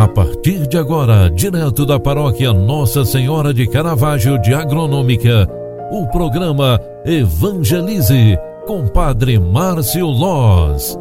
A partir de agora, direto da paróquia Nossa Senhora de Caravaggio de Agronômica, o programa Evangelize com Padre Márcio Loz.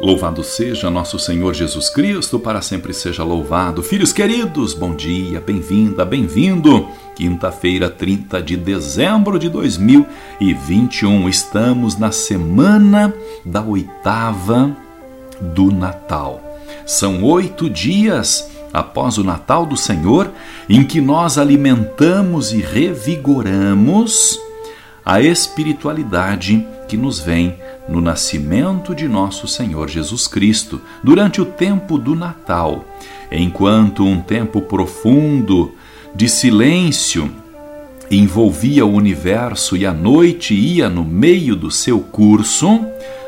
Louvado seja nosso Senhor Jesus Cristo, para sempre seja louvado. Filhos queridos, bom dia, bem-vinda, bem-vindo. Quinta-feira, 30 de dezembro de 2021. Estamos na semana da oitava do Natal. São oito dias após o Natal do Senhor em que nós alimentamos e revigoramos a espiritualidade que nos vem no nascimento de nosso Senhor Jesus Cristo durante o tempo do Natal, enquanto um tempo profundo de silêncio envolvia o universo e a noite ia no meio do seu curso,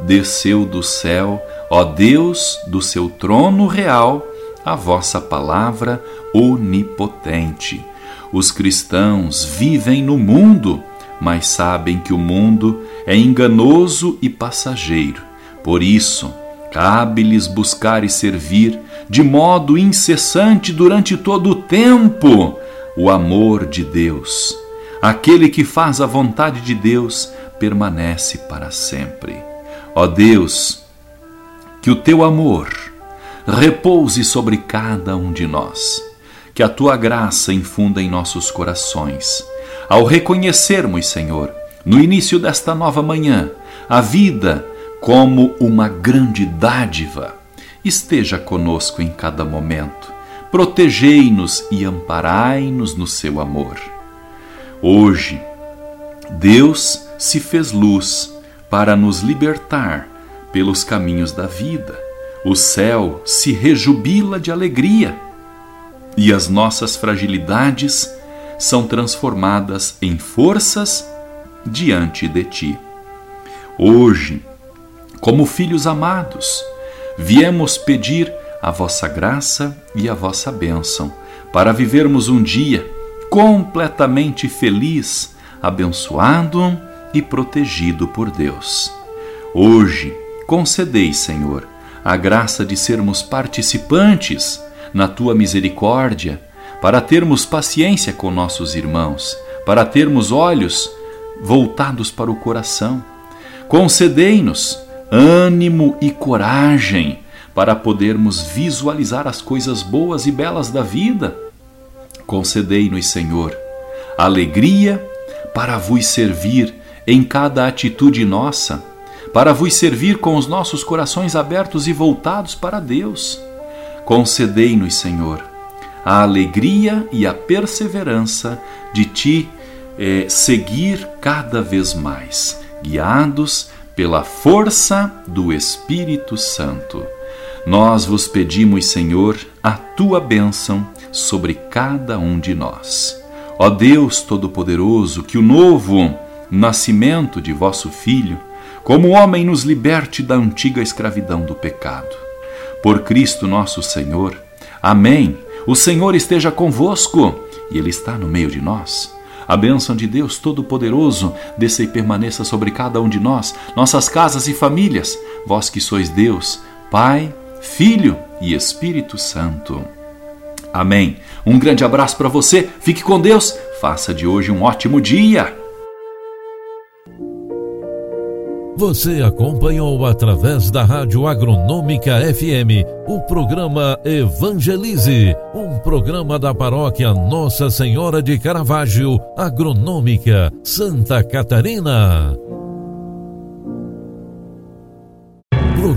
desceu do céu, ó Deus, do seu trono real, a vossa palavra onipotente. Os cristãos vivem no mundo, mas sabem que o mundo é enganoso e passageiro. Por isso, cabe-lhes buscar e servir de modo incessante durante todo o tempo o amor de Deus. Aquele que faz a vontade de Deus permanece para sempre. Ó Deus, que o teu amor repouse sobre cada um de nós, que a tua graça infunda em nossos corações. Ao reconhecermos, Senhor, no início desta nova manhã, a vida como uma grande dádiva, esteja conosco em cada momento protegei-nos e amparai-nos no seu amor. Hoje, Deus se fez luz para nos libertar pelos caminhos da vida. O céu se rejubila de alegria e as nossas fragilidades são transformadas em forças diante de ti. Hoje, como filhos amados, viemos pedir a vossa graça e a vossa bênção, para vivermos um dia completamente feliz, abençoado e protegido por Deus. Hoje, concedei, Senhor, a graça de sermos participantes na tua misericórdia, para termos paciência com nossos irmãos, para termos olhos voltados para o coração. Concedei-nos ânimo e coragem para podermos visualizar as coisas boas e belas da vida. Concedei-nos, Senhor, alegria para vos servir em cada atitude nossa, para vos servir com os nossos corações abertos e voltados para Deus. Concedei-nos, Senhor, a alegria e a perseverança de te eh, seguir cada vez mais, guiados pela força do Espírito Santo. Nós vos pedimos, Senhor, a tua bênção sobre cada um de nós. Ó Deus Todo-Poderoso, que o novo nascimento de vosso Filho, como homem, nos liberte da antiga escravidão do pecado. Por Cristo nosso Senhor. Amém. O Senhor esteja convosco e Ele está no meio de nós. A bênção de Deus Todo-Poderoso desça e permaneça sobre cada um de nós, nossas casas e famílias. Vós que sois Deus, Pai, Filho e Espírito Santo. Amém. Um grande abraço para você, fique com Deus, faça de hoje um ótimo dia. Você acompanhou através da Rádio Agronômica FM o programa Evangelize, um programa da paróquia Nossa Senhora de Caravaggio, Agronômica, Santa Catarina.